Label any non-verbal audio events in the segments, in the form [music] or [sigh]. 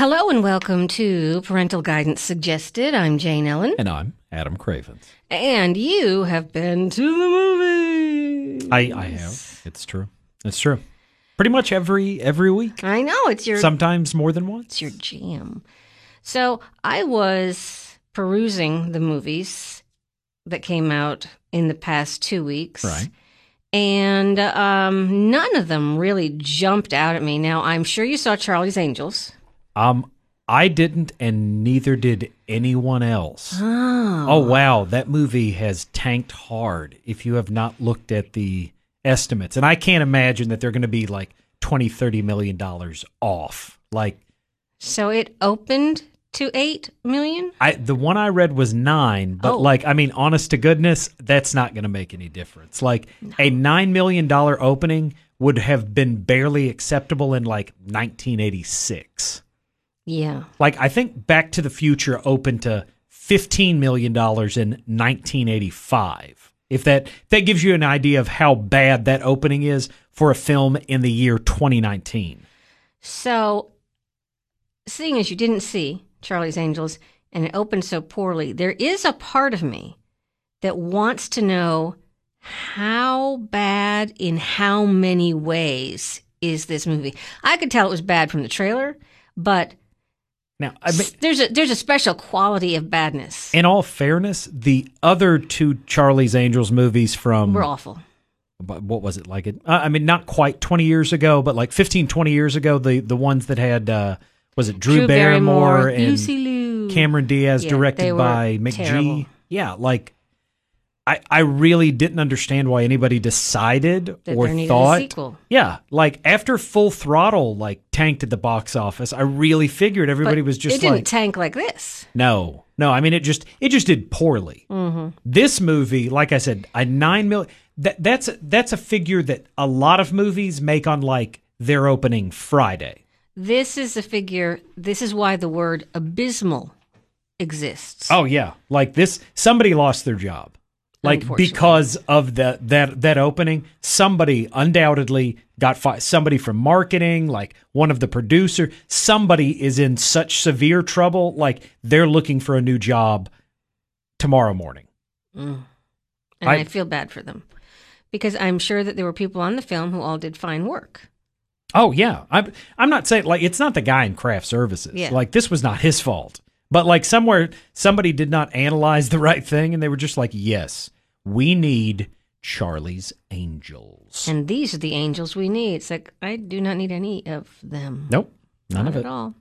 Hello and welcome to Parental Guidance Suggested. I'm Jane Ellen. And I'm Adam Cravens. And you have been to the movies. I, I have. It's true. It's true. Pretty much every every week. I know it's your Sometimes more than once. it's your jam. So I was perusing the movies that came out in the past two weeks. Right. And um, none of them really jumped out at me. Now I'm sure you saw Charlie's Angels. Um I didn't and neither did anyone else. Oh. Oh wow, that movie has tanked hard if you have not looked at the estimates. And I can't imagine that they're going to be like 20 30 million dollars off. Like So it opened to eight million? I the one I read was 9, but Oh. like I mean honest to goodness, that's not going to make any difference. Like a 9 million dollar opening would have been barely acceptable in like 1986. Yeah. Like I think Back to the Future opened to 15 million dollars in 1985. If that if that gives you an idea of how bad that opening is for a film in the year 2019. So, seeing as you didn't see Charlie's Angels and it opened so poorly, there is a part of me that wants to know how bad in how many ways is this movie. I could tell it was bad from the trailer, but Now, I mean there's a there's a special quality of badness. in all fairness, the other two Charlie's Angels movies from We're awful. what was it like it i mean not quite 20 years ago but like 15 20 years ago the the ones that had uh was it drew, barrymore, and Lucy Liu, cameron diaz Yeah, directed by McG terrible. yeah like i i really didn't understand why anybody decided That or thought sequel. yeah like after full throttle like tanked at the box office i really figured everybody But was just it didn't like tank like this. no, no. I mean, it just it just did poorly. Mm-hmm. This movie, like I said, a nine million. That that's that's a figure that a lot of movies make on like their opening Friday. This is a figure. This is why the word abysmal exists. Oh yeah, like this. Somebody lost their job, like because of that that that opening. Somebody undoubtedly got fired. Somebody from marketing, like one of the producer. Somebody is in such severe trouble, like they're looking for a new job tomorrow morning. Mm. And I, I- feel bad for them because I'm sure that there were people on the film who all did fine work. Oh yeah, I'm I'm not saying like it's not the guy in craft services. Yeah. Like this was not his fault. But like somewhere somebody did not analyze the right thing and they were just like, "Yes, we need Charlie's Angels." And these are the angels we need. It's like I do not need any of them. nope, none not of at all.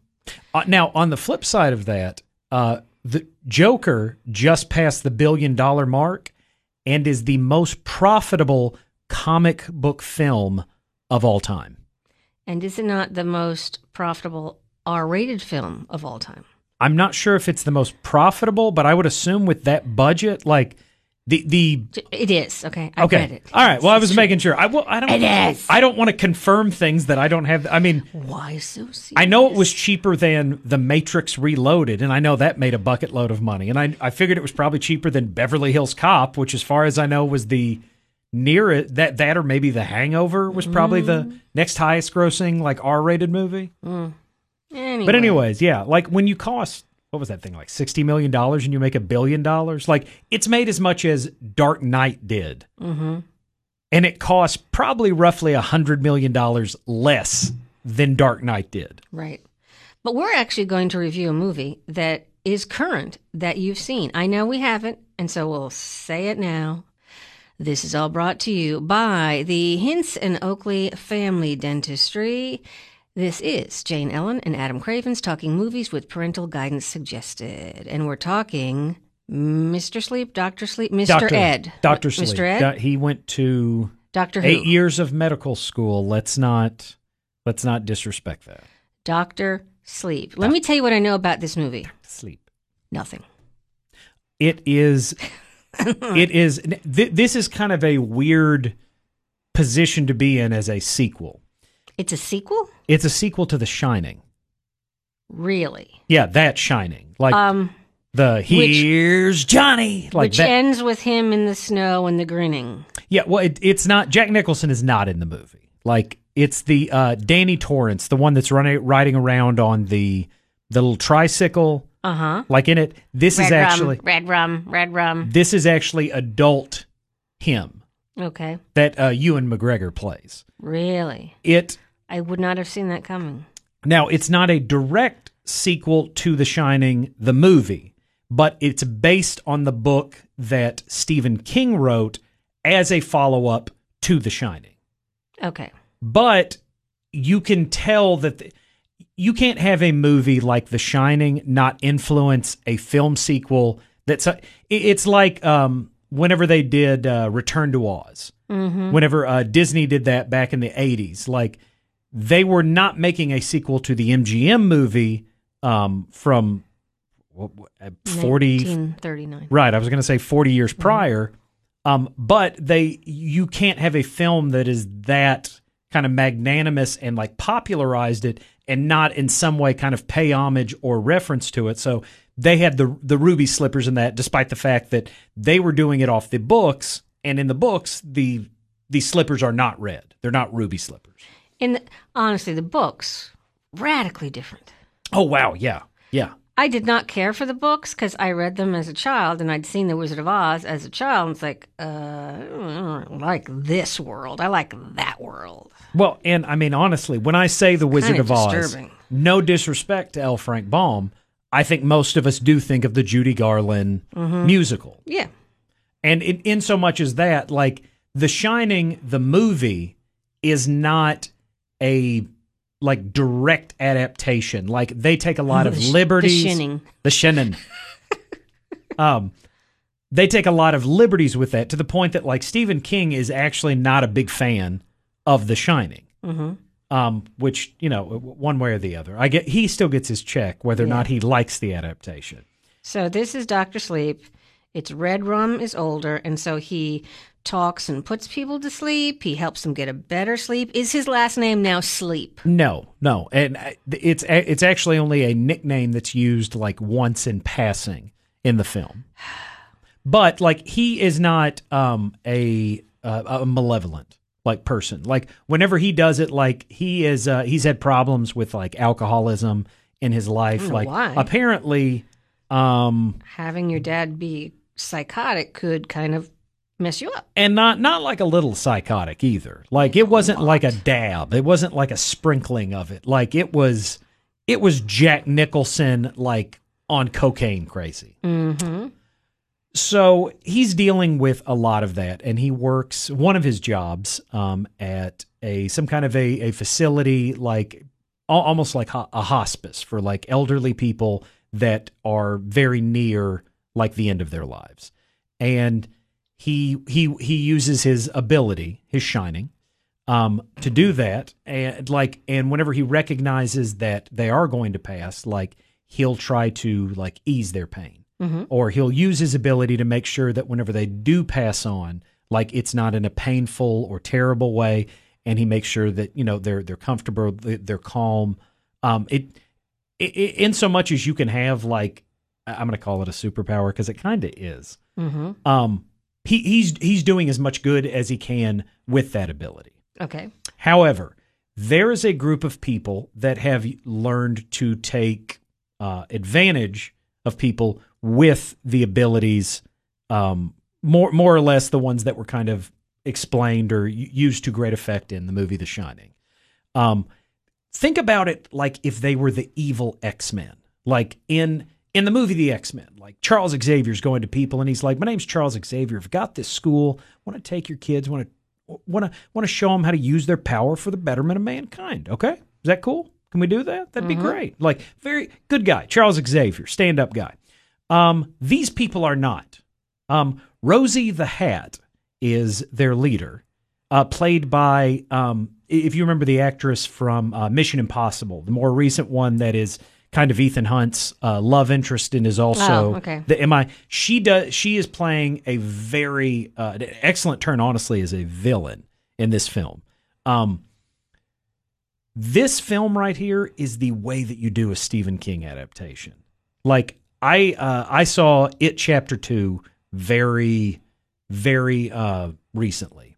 Uh, now, on the flip side of that, uh the Joker just passed the billion dollar mark and is the most profitable comic book film of all time. And is it not the most profitable R-rated film of all time? I'm not sure if it's the most profitable, but I would assume with that budget, like the the It is okay. I okay, it. all right. Well, I was making sure. I will. I don't. It is. I don't want to confirm things that I don't have. I mean, Why so serious? I know it was cheaper than The Matrix Reloaded, and I know that made a bucket load of money. And I I figured it was probably cheaper than Beverly Hills Cop, which, as far as I know, was the nearest that that or maybe The Hangover was probably the Mm. next highest grossing like R rated movie. Anyway. But anyways, yeah, like when you cost what was that thing like sixty million dollars and you make a billion dollars, like it's made as much as Dark Knight did, Mhm. and it cost probably roughly a hundred million dollars less than Dark Knight did. Right. But we're actually going to review a movie that is current that you've seen. I know we haven't, and so we'll say it now. This is all brought to you by the Hints and Oakley Family Dentistry. This is Jane Ellen and Adam Cravens talking movies with parental guidance suggested. And we're talking Mr. Sleep, Dr. Sleep, Mr. Doctor Ed. Doctor Sleep. Mr. Ed? He went to Doctor Who. eight years of medical school. Let's not let's not disrespect that. Doctor Sleep. Let me tell you what I know about this movie. Sleep. Nothing. it is [laughs] it is th- this is kind of a weird position to be in as a sequel It's a sequel? It's a sequel to the shining Really? yeah that shining like Um, the here's johnny like which that ends with him in the snow and the grinning. yeah well it, it's not jack nicholson is not in the movie like it's the uh danny torrance the one that's running riding around on the the little tricycle, Uh huh. like in it. This is Red actually red rum, red rum. this is actually adult him Okay. that uh, Ewan McGregor plays. Really? It I would not have seen that coming. now it's not a direct sequel to The Shining, the movie, but it's based on the book that Stephen King wrote as a follow up to The Shining. Okay. but you can tell that the, you can't have a movie like The Shining not influence a film sequel. That's a, it's like um, whenever they did uh, Return to Oz. Mm-hmm. Whenever uh, Disney did that back in the '80s, like they were not making a sequel to the MGM movie um, from what, uh, 40 1939. Right. I was going to say 40 years prior. Um, but they, you can't have a film that is that kind of magnanimous and like popularized it and not in some way kind of pay homage or reference to it. So they had the, the ruby slippers in that, despite the fact that they were doing it off the books. And in the books, the, the slippers are not red. They're not ruby slippers. In the, honestly, the books radically different. Oh, wow. Yeah. Yeah. I did not care for the books because I read them as a child and I'd seen The Wizard of Oz as a child. And it's like, uh, I don't like this world. I like that world. Well, and I mean, honestly, when I say The Wizard kinda of Oz, no disrespect to L. Frank Baum, I think most of us do think of the Judy Garland Mm-hmm. musical. Yeah. And in, in so much as that, like The Shining, the movie, is not a like direct adaptation. Like they take a lot [laughs] of The sh- the liberties. shinning. The Shannon. [laughs] um, they take a lot of liberties with that to the point that like Stephen King is actually not a big fan of The Shining. Mm-hmm. Um, which you know, one way or the other, I get he still gets his check whether or not he likes the adaptation. So this is Doctor Sleep. It's Red Rum is older, and so he talks and puts people to sleep. He helps them get a better sleep. Is his last name now Sleep? No, no, and uh, it's it's actually only a nickname that's used like once in passing in the film. [sighs] But like he is not um a uh, a malevolent like person. Like whenever he does it, like he is uh, he's had problems with like alcoholism in his life. know Like why. apparently, um, Having your dad be psychotic could kind of mess you up. and not not like a little psychotic either. Like it wasn't like a dab. It wasn't like a sprinkling of it. Like it was it was Jack Nicholson like on cocaine crazy. Mm-hmm. So he's dealing with a lot of that, and he works one of his jobs um, at a some kind of a, a facility like almost like a hospice for like elderly people that are very near like the end of their lives, and he he he uses his ability, his shining, um, to do that, and like and whenever he recognizes that they are going to pass, like he'll try to like ease their pain Mm-hmm. or he'll use his ability to make sure that whenever they do pass on, like it's not in a painful or terrible way, and he makes sure that you know they're they're comfortable, they- they're calm. Um, it, it, in so much as you can have like I'm going to call it a superpower because it kind of is. Mm-hmm. Um, he he's he's doing as much good as he can with that ability. Okay. However, there is a group of people that have learned to take uh, advantage of people with the abilities, um, more more or less the ones that were kind of explained or used to great effect in the movie The Shining. Um, think about it like if they were the evil X Men, like in in the movie The X Men. Like Charles Xavier's going to people and he's like, "My name's Charles Xavier. I've got this school. Want to take your kids. Want to want to want to show them how to use their power for the betterment of mankind. Okay, is that cool? Can we do that? That'd be great. Like very good guy, Charles Xavier, stand up guy. Um, these people are not. Um, Rosie the Hat is their leader, uh, played by um, if you remember the actress from uh, Mission Impossible, the more recent one that is kind of Ethan Hunt's uh, love interest and is also Oh, okay. the MI. She does. She is playing a very uh, excellent turn, honestly, as a villain in this film. Um, this film right here is the way that you do a Stephen King adaptation. Like I uh, I saw it chapter two very very uh, recently,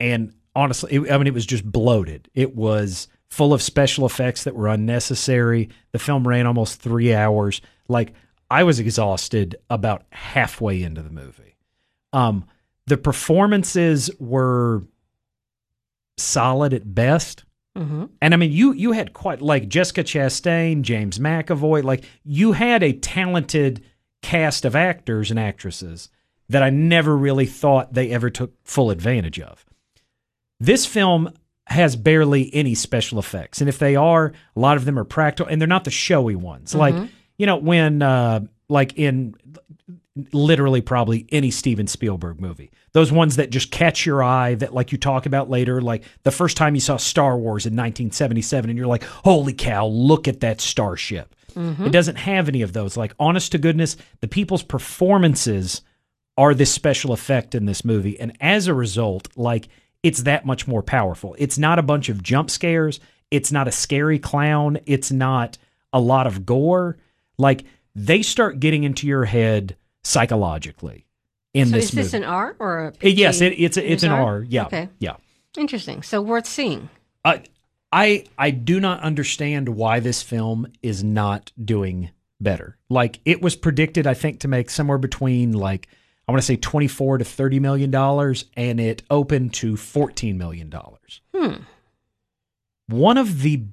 and honestly, it, I mean, it was just bloated. It was full of special effects that were unnecessary. The film ran almost three hours. Like I was exhausted about halfway into the movie. Um, the performances were solid at best. hmm And I mean, you you had quite like Jessica Chastain, James McAvoy, like you had a talented cast of actors and actresses that I never really thought they ever took full advantage of. This film has barely any special effects, and if they are, a lot of them are practical, and they're not the showy ones. Like you know when uh, like in literally probably any Steven Spielberg movie. Those ones that just catch your eye that like you talk about later, like the first time you saw Star Wars in 1977 and you're like, "Holy cow, look at that starship." It doesn't have any of those. Like honest to goodness, the people's performances are this special effect in this movie and as a result, like it's that much more powerful. It's not a bunch of jump scares, it's not a scary clown, it's not a lot of gore. Like they start getting into your head psychologically in So this is this movie. an R or a Uh, PG? yes, it, it's a, it's an R? R. Yeah, Okay. yeah. Interesting. So worth seeing. I I I do not understand why this film is not doing better. Like it was predicted, I think, to make somewhere between like I want to say twenty four to thirty million dollars, and it opened to fourteen million dollars. Hmm. One of the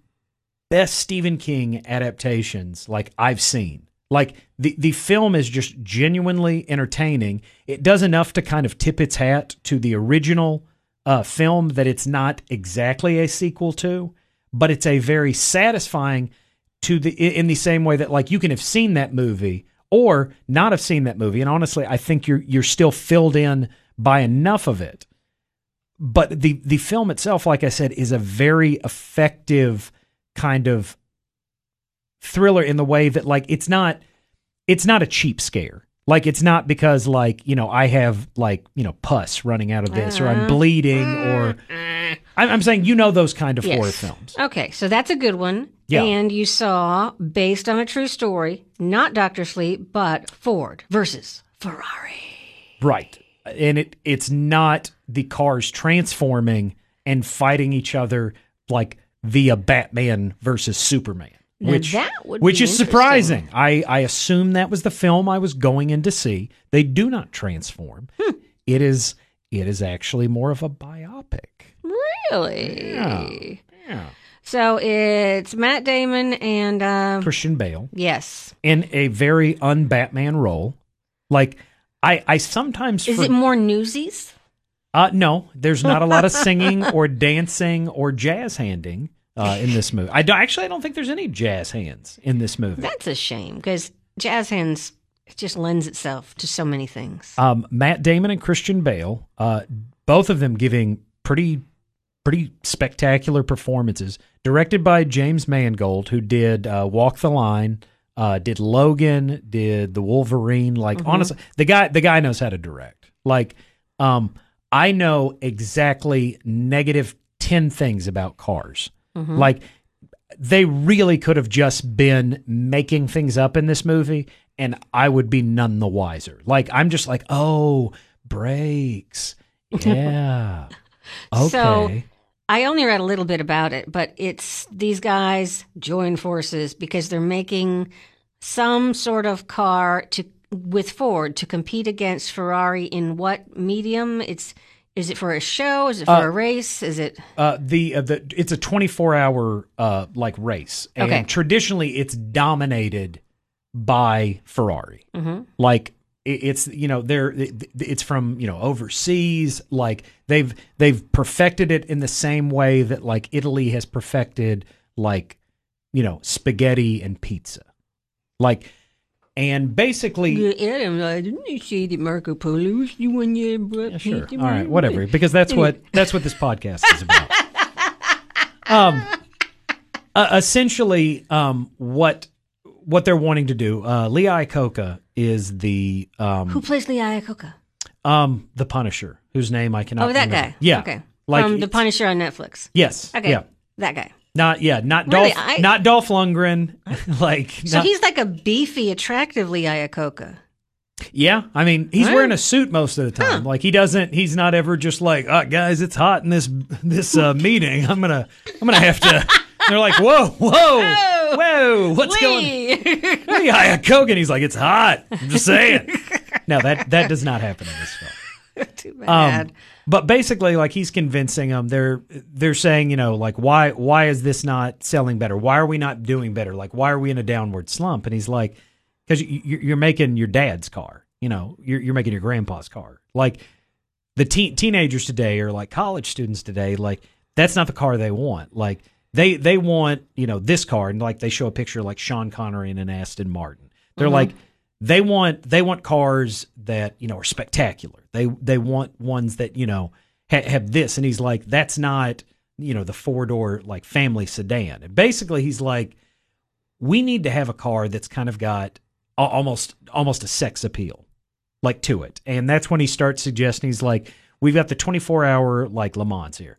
best Stephen King adaptations like I've seen. Like the the film is just genuinely entertaining. It does enough to kind of tip its hat to the original uh, film that it's not exactly a sequel to, but it's a very satisfying to the in the same way that like you can have seen that movie or not have seen that movie, and honestly, I think you're you're still filled in by enough of it. But the the film itself, like I said, is a very effective kind of thriller in the way that like it's not it's not a cheap scare. Like it's not because like, you know, I have like, you know, pus running out of this or I'm Uh, bleeding or I'm, I'm saying you know those kind of yes. horror films. Okay, so that's a good one. Yeah. And you saw, based on a true story, not Doctor Sleep, but Ford versus Ferrari. Right. And it it's not the cars transforming and fighting each other like via Batman versus Superman. Now Which that would which is surprising. I, I assume that was the film I was going in to see. They do not transform. Hmm. It is it is actually more of a biopic. Really? Yeah. Yeah. So it's Matt Damon and um, Christian Bale yes. in a very un-Batman role. Like I I sometimes Is for- it more Newsies? Uh, no, there's not a lot of [laughs] singing or dancing or jazz handing uh, in this movie. I don't, actually I don't think there's any jazz hands in this movie. That's a shame because jazz hands it just lends itself to so many things. Um, Matt Damon and Christian Bale, uh, both of them giving pretty pretty spectacular performances. Directed by James Mangold, who did uh, Walk the Line, uh, did Logan, did the Wolverine. Like honestly, the guy the guy knows how to direct. Like, um, I know exactly negative ten things about cars. Like they really could have just been making things up in this movie and I would be none the wiser. Like I'm just like, "Oh, brakes." [laughs] Yeah. Okay. So I only read a little bit about it, but it's these guys join forces because they're making some sort of car to with Ford to compete against Ferrari in what medium? It's is it for a show? Is it for a race? Is it uh, the uh, the it's a 24 hour uh like race and Okay. traditionally it's dominated by Ferrari. Mhm. Like it's you know they're it's from you know overseas like they've they've perfected it in the same way that like Italy has perfected like you know spaghetti and pizza. Like and basically Yeah, Adam, didn't say that Marco Polo was the one you brought Yeah, sure. All right, whatever. Because that's what [laughs] that's what this podcast is about. um, uh, essentially, um, what what they're wanting to do, uh, Lee Iacocca is the um, Who plays Lee Iacocca? um, the Punisher, whose name I cannot. Oh, that remember. guy. Yeah. Okay. Like From The Punisher on Netflix. Yes. Okay. Yeah. That guy. Not yeah. Not Really, Dolph. I- not Dolph Lundgren. [laughs] like. So not- he's like a beefy, attractive Lee Iacocca. Yeah, I mean, he's Huh? wearing a suit most of the time. Like he doesn't. He's not ever just like, "Oh, guys, it's hot in this this uh, [laughs] meeting. I'm gonna I'm gonna have to [laughs] They're like, whoa, whoa, whoa, what's going? Lee. Lee Iacocca. And he's like, it's hot. I'm just saying. [laughs] no, that that does not happen in this film. [laughs] Too Um, bad. but basically, like he's convincing them. They're they're saying, you know, like why why is this not selling better? Why are we not doing better? Like why are we in a downward slump? And he's like, because you, you're making your dad's car. You know, you're you're making your grandpa's car. Like the teen, teenagers today or like college students today, like that's not the car they want. Like they they want you know this car, and like they show a picture of, like Sean Connery in an Aston Martin. They're mm-hmm. like they want they want cars that you know are spectacular. They they want ones that you know ha- have this, and he's like that's not you know the four door like family sedan. And basically, he's like we need to have a car that's kind of got a- almost almost a sex appeal like to it. And that's when he starts suggesting he's like, we've got the 24 hour like Le Mans here.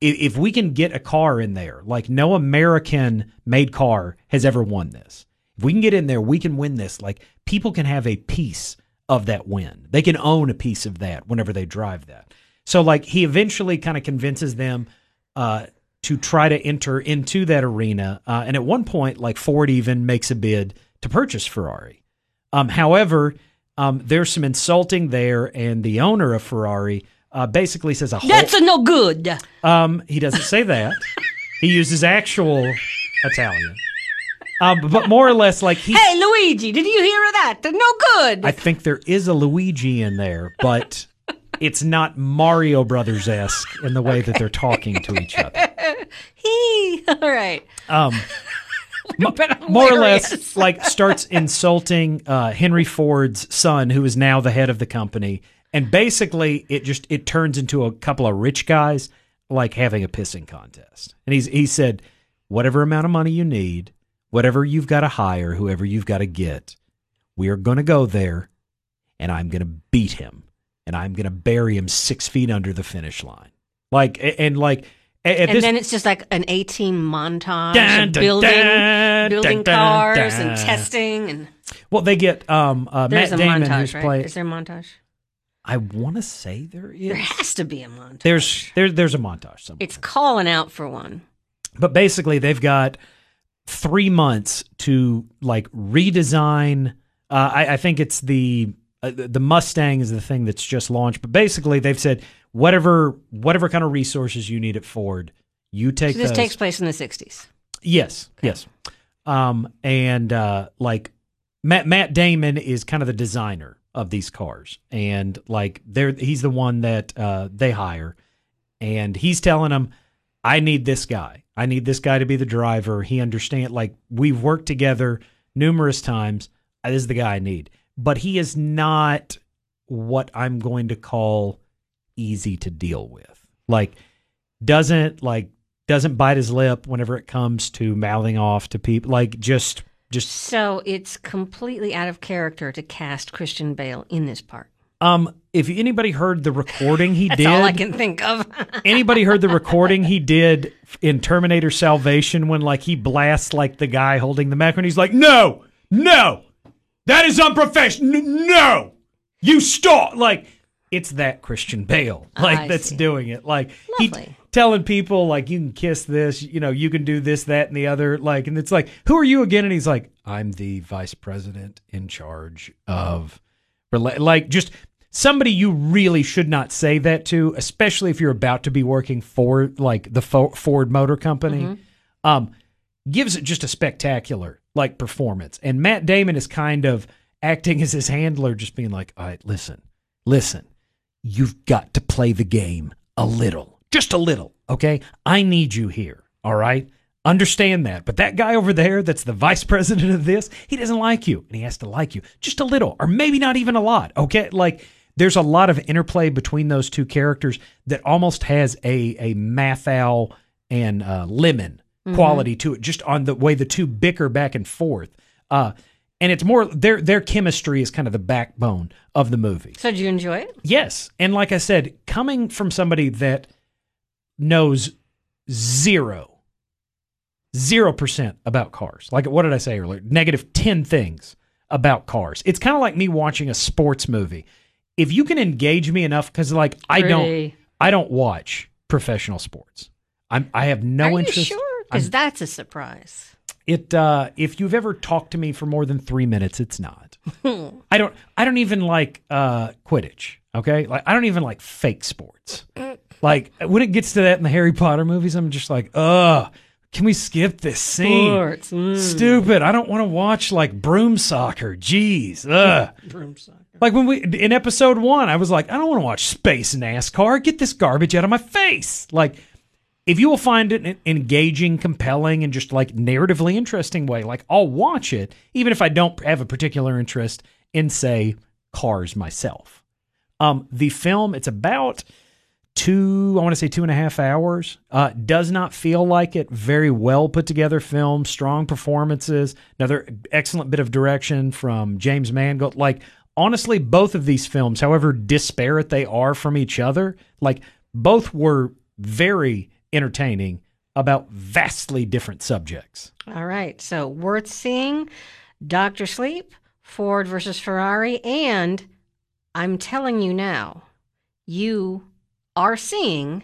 If, we can get a car in there, like no American made car has ever won this. If we can get in there, we can win this. Like people can have a piece of that win. They can own a piece of that whenever they drive that. So like he eventually kind of convinces them uh, to try to enter into that arena. Uh, and at one point, like Ford even makes a bid to purchase Ferrari. Um, however, um, there's some insulting there, and the owner of Ferrari uh, basically says a whole. That's a no good. um, he doesn't say that. he uses actual Italian. Um, but more or less, like he. Hey, Luigi, did you hear of that? No good. I think there is a Luigi in there, but it's not Mario Brothers esque in the way that they're talking to each other. [laughs] He. All right. Um, [laughs] more or less, like starts insulting uh, Henry Ford's son, who is now the head of the company, and basically it just it turns into a couple of rich guys like having a pissing contest. And he's he said, whatever amount of money you need, whatever you've got to hire, whoever you've got to get, we are going to go there, and I'm going to beat him, and I'm going to bury him six feet under the finish line. Like and like. And this then it's just like an A team montage Dun, of building, dun, building dun, cars and testing, and Well, they get um uh, Matt Damon montage, who's right? playing. Is there a montage? I want to say there is. there has to be a montage. There's there, there's a montage somewhere. It's calling out for one. but basically, they've got three months to like redesign. Uh, I, I think it's the uh, the Mustang is the thing that's just launched. But basically, they've said whatever whatever kind of resources you need at Ford, you take So this those. takes place in the 60s. Yes, yes. Um, and uh, like Matt Matt Damon is kind of the designer of these cars, and like they're he's the one that uh, they hire, and he's telling them, "I need this guy. I need this guy to be the driver. He understand. Like we've worked together numerous times. This is the guy I need, but he is not what I'm going to call easy to deal with. Like doesn't like doesn't bite his lip whenever it comes to mouthing off to people like just just So it's completely out of character to cast Christian Bale in this part. um if anybody heard the recording he [laughs] That's did all I can think of. [laughs] anybody heard the recording he did in Terminator Salvation when like he blasts like the guy holding the microphone he's like no no that is unprofessional no you stop like it's that Christian Bale like I that's see. doing it like he Lovely. Telling people like you can kiss this you know you can do this that and the other like and it's like who are you again? And he's like I'm the vice president in charge of like just somebody you really should not say that to especially if you're about to be working for like the Ford Motor Company um gives it just a spectacular like performance. And Matt Damon is kind of acting as his handler just being like all right listen listen you've got to play the game a little, just a little, okay? I need you here, all right? Understand that. But that guy over there that's the vice [laughs] president of this, he doesn't like you and he has to like you just a little or maybe not even a lot, okay? Like there's a lot of interplay between those two characters that almost has a a Matthau and uh, Lemmon quality to it just on the way the two bicker back and forth. Uh and it's more their their chemistry is kind of the backbone of the movie. so did you enjoy it? Yes. And like I said, coming from somebody that knows zero, zero percent about cars. Like what did I say earlier? Negative 10 things about cars. It's kind of like me watching a sports movie. If you can engage me enough, because like I don't I don't watch professional sports. I'm I have no Are interest. you sure? Because that's a surprise. It uh, if you've ever talked to me for more than three minutes, it's not. [laughs] I don't. I don't even like uh, Quidditch. Okay, like I don't even like fake sports. Like when it gets to that in the Harry Potter movies, I'm just like, ugh. Can we skip this scene? Sports, mm. Stupid. I don't want to watch like broom soccer. Jeez. Ugh. [laughs] Broom soccer. Like when we in episode one, I was like, I don't want to watch space NASCAR. Get this garbage out of my face. Like, if you will find it an engaging, compelling, and just like narratively interesting way, like I'll watch it, even if I don't have a particular interest in, say, cars myself. Um, the film, it's about two, I want to say two and a half hours. Uh, does not feel like it. Very well put together film, strong performances, another excellent bit of direction from James Mangold. Like, honestly, both of these films, however disparate they are from each other, like both were very entertaining about vastly different subjects. All right. So worth seeing Dr. Sleep, Ford versus Ferrari, and I'm telling you now, you are seeing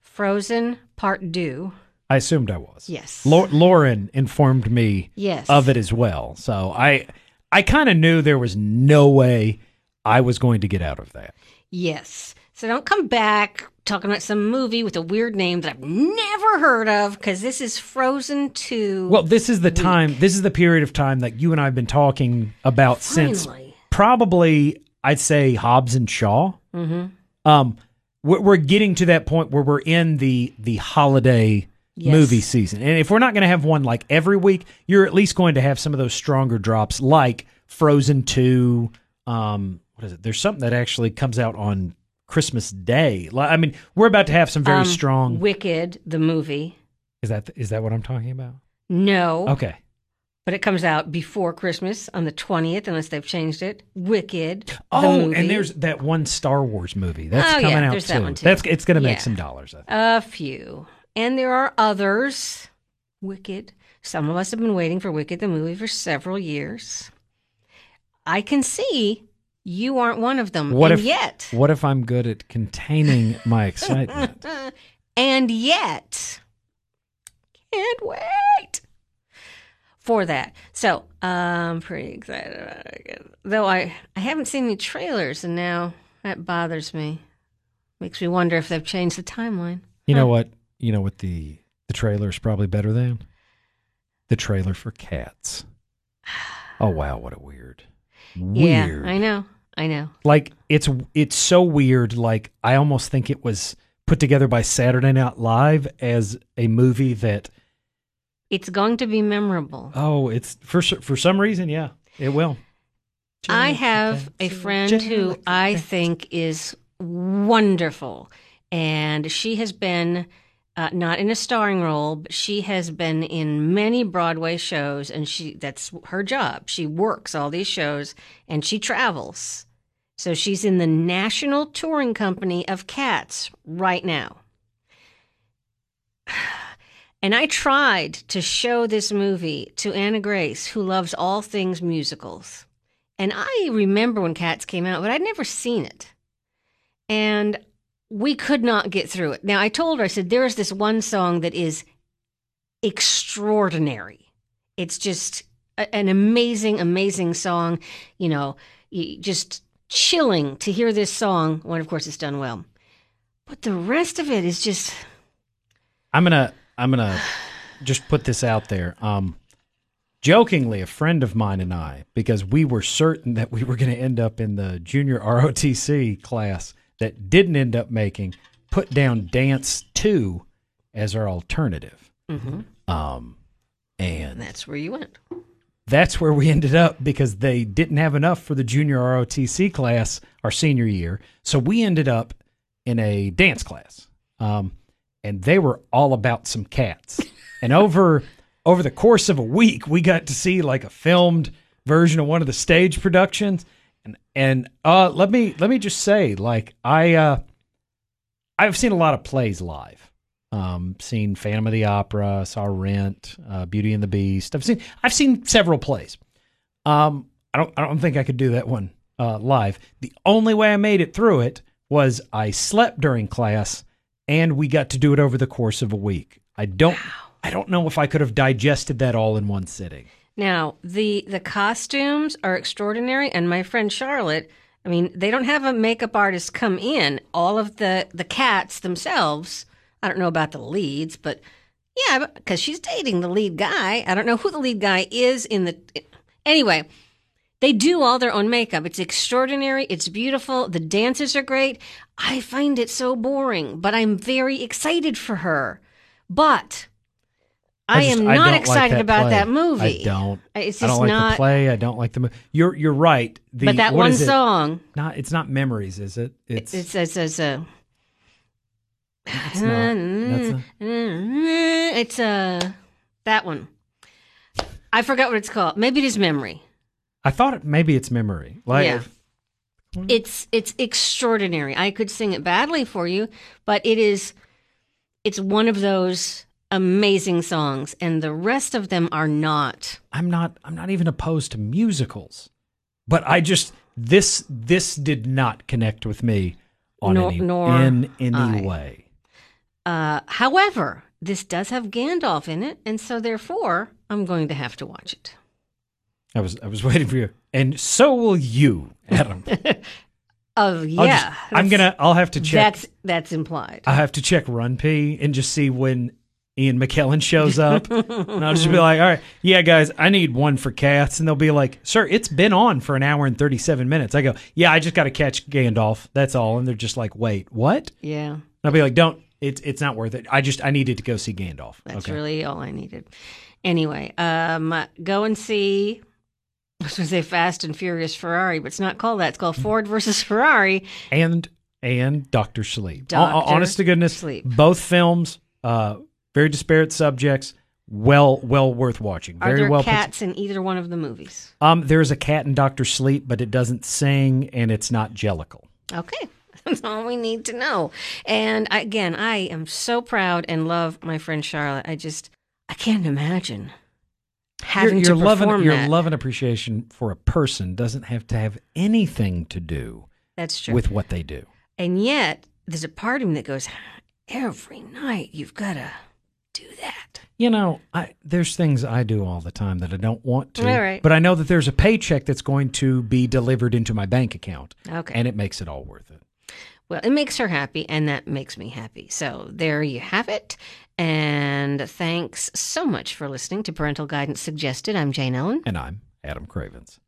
Frozen Part 2. I assumed I was. Yes. Lau- Lauren informed me Yes. of it as well. So I I kind of knew there was no way I was going to get out of that. Yes. So don't come back talking about some movie with a weird name that I've never heard of because this is Frozen 2. Well, this is the time, this is the period of time that you and I have been talking about since probably, I'd say, Hobbs and Shaw. Mm-hmm. Um, we're, getting to that point where we're in the the holiday Yes. movie season, and if we're not going to have one like every week, you're at least going to have some of those stronger drops, like Frozen Two. Um, what is it? There's something that actually comes out on Christmas Day. I mean, we're about to have some very Um, strong. Wicked, the movie. Is that is that what I'm talking about? No. Okay. But it comes out before Christmas on the 20th, unless they've changed it. Wicked. the Oh, movie. and there's that one Star Wars movie that's Oh, coming yeah, out there's too. that one, too. That's it's going to make Yeah. some dollars. I think. a few. And there are others. Wicked. Some of us have been waiting for Wicked, the movie, for several years. I can see you aren't one of them. What and if yet. What if I'm good at containing my excitement? [laughs] and yet. Can't wait for that. So I'm pretty excited about it. Though I, I haven't seen any trailers, and now that bothers me. Makes me wonder if they've changed the timeline. You know what? You know what the the trailer is probably better than the trailer for Cats. [sighs] Oh wow, what a weird, weird. Yeah, I know. I know. Like it's it's so weird. Like I almost think it was put together by Saturday Night Live as a movie that It's going to be memorable. oh, it's for for some reason, yeah, it will. I have a friend who I think is wonderful, and she has been uh, not in a starring role, but she has been in many Broadway shows, and she that's her job. She works all these shows, and she travels. So she's in the National Touring Company of Cats right now. [sighs] [sighs] [sighs] And I tried to show this movie to Anna Grace, who loves all things musicals. And I remember when Cats came out, but I'd never seen it. And we could not get through it. Now, I told her, I said, there is this one song that is extraordinary. It's just a- an amazing, amazing song. You know, just chilling to hear this song when, of course, it's done well. But the rest of it is just, I'm gonna I'm gonna just put this out there. Um, jokingly, a friend of mine and I, because we were certain that we were going to end up in the junior ROTC class that didn't end up making, put down dance two as our alternative. mhm, Um, and that's where you went. that's where we ended up because they didn't have enough for the junior ROTC class our senior year. So we ended up in a dance class. Um, and they were all about some cats. And over [laughs] over the course of a week, we got to see like a filmed version of one of the stage productions. And and uh, let me let me just say, like I uh, I've seen a lot of plays live. Um, seen Phantom of the Opera, saw Rent, uh, Beauty and the Beast. I've seen I've seen several plays. Um, I don't I don't think I could do that one uh, live. The only way I made it through it was I slept during class, and we got to do it over the course of a week. I don't I don't know if I could have digested that all in one sitting. Now, the the costumes are extraordinary and my friend Charlotte, I mean, they don't have a makeup artist come in. All of the the cats themselves, I don't know about the leads, but yeah, because she's dating the lead guy. I don't know who the lead guy is in the. Anyway, they do all their own makeup. It's extraordinary. It's beautiful. The dances are great. I find it so boring, but I'm very excited for her. But I, just- am I not like excited that about play. that movie. I don't. It's I don't like not. the play. I don't like the movie. You're you're right. The, but that one is it? song, Not it's not memories, is it? It's it says, says uh, it's not. That's a, it's uh, that one. I forgot what it's called. Maybe it is memory. I thought it, maybe it's memory. Like Yeah. It's it's extraordinary. I could sing it badly for you, but it is it's one of those amazing songs and the rest of them are not. I'm not I'm not even opposed to musicals. But I just this this did not connect with me on Nor- any nor in any I. way. Uh however, this does have Gandalf in it and so therefore I'm going to have to watch it. I was I was [laughs] waiting for you. And so will you, Adam. [laughs] Oh yeah. just- I'm gonna I'll have to check That's that's implied. I have to check RunPee and just see when Ian McKellen shows up. and I'll just be like, all right, yeah, guys, I need one for cats. And they'll be like, sir, it's been on for an hour and 37 minutes. I go, yeah, I just got to catch Gandalf. That's all. And they're just like, wait, what? Yeah. And. I'll be like, don't, it's, it's not worth it. I just, I needed to go see Gandalf. That's okay. really all I needed. Anyway, um, go and see. I was going to say Fast and Furious Ferrari, but it's not called that. It's called Ford versus Ferrari. and, and Dr. Sleep. Dr. Honest to goodness, Sleep. both films, uh, very disparate subjects. Well, well worth watching. Are Very there well put cats in either one of the movies? Um, there's a cat in Doctor Sleep, but it doesn't sing and it's not jellicle. Okay. [laughs] That's all we need to know. And again, I am so proud and love my friend Charlotte. I just, I can't imagine having your, your to love perform and, your that. love and appreciation for a person doesn't have to have anything to do That's true. with what they do. and yet, there's a part of me that goes, every night you've got to do that. You know, I there's things I do all the time that I don't want to, All right. but I know that there's a paycheck that's going to be delivered into my bank account, Okay. and it makes it all worth it. Well, it makes her happy, and that makes me happy. So there you have it. And thanks so much for listening to Parental Guidance Suggested. I'm Jane Ellen. And I'm Adam Cravens.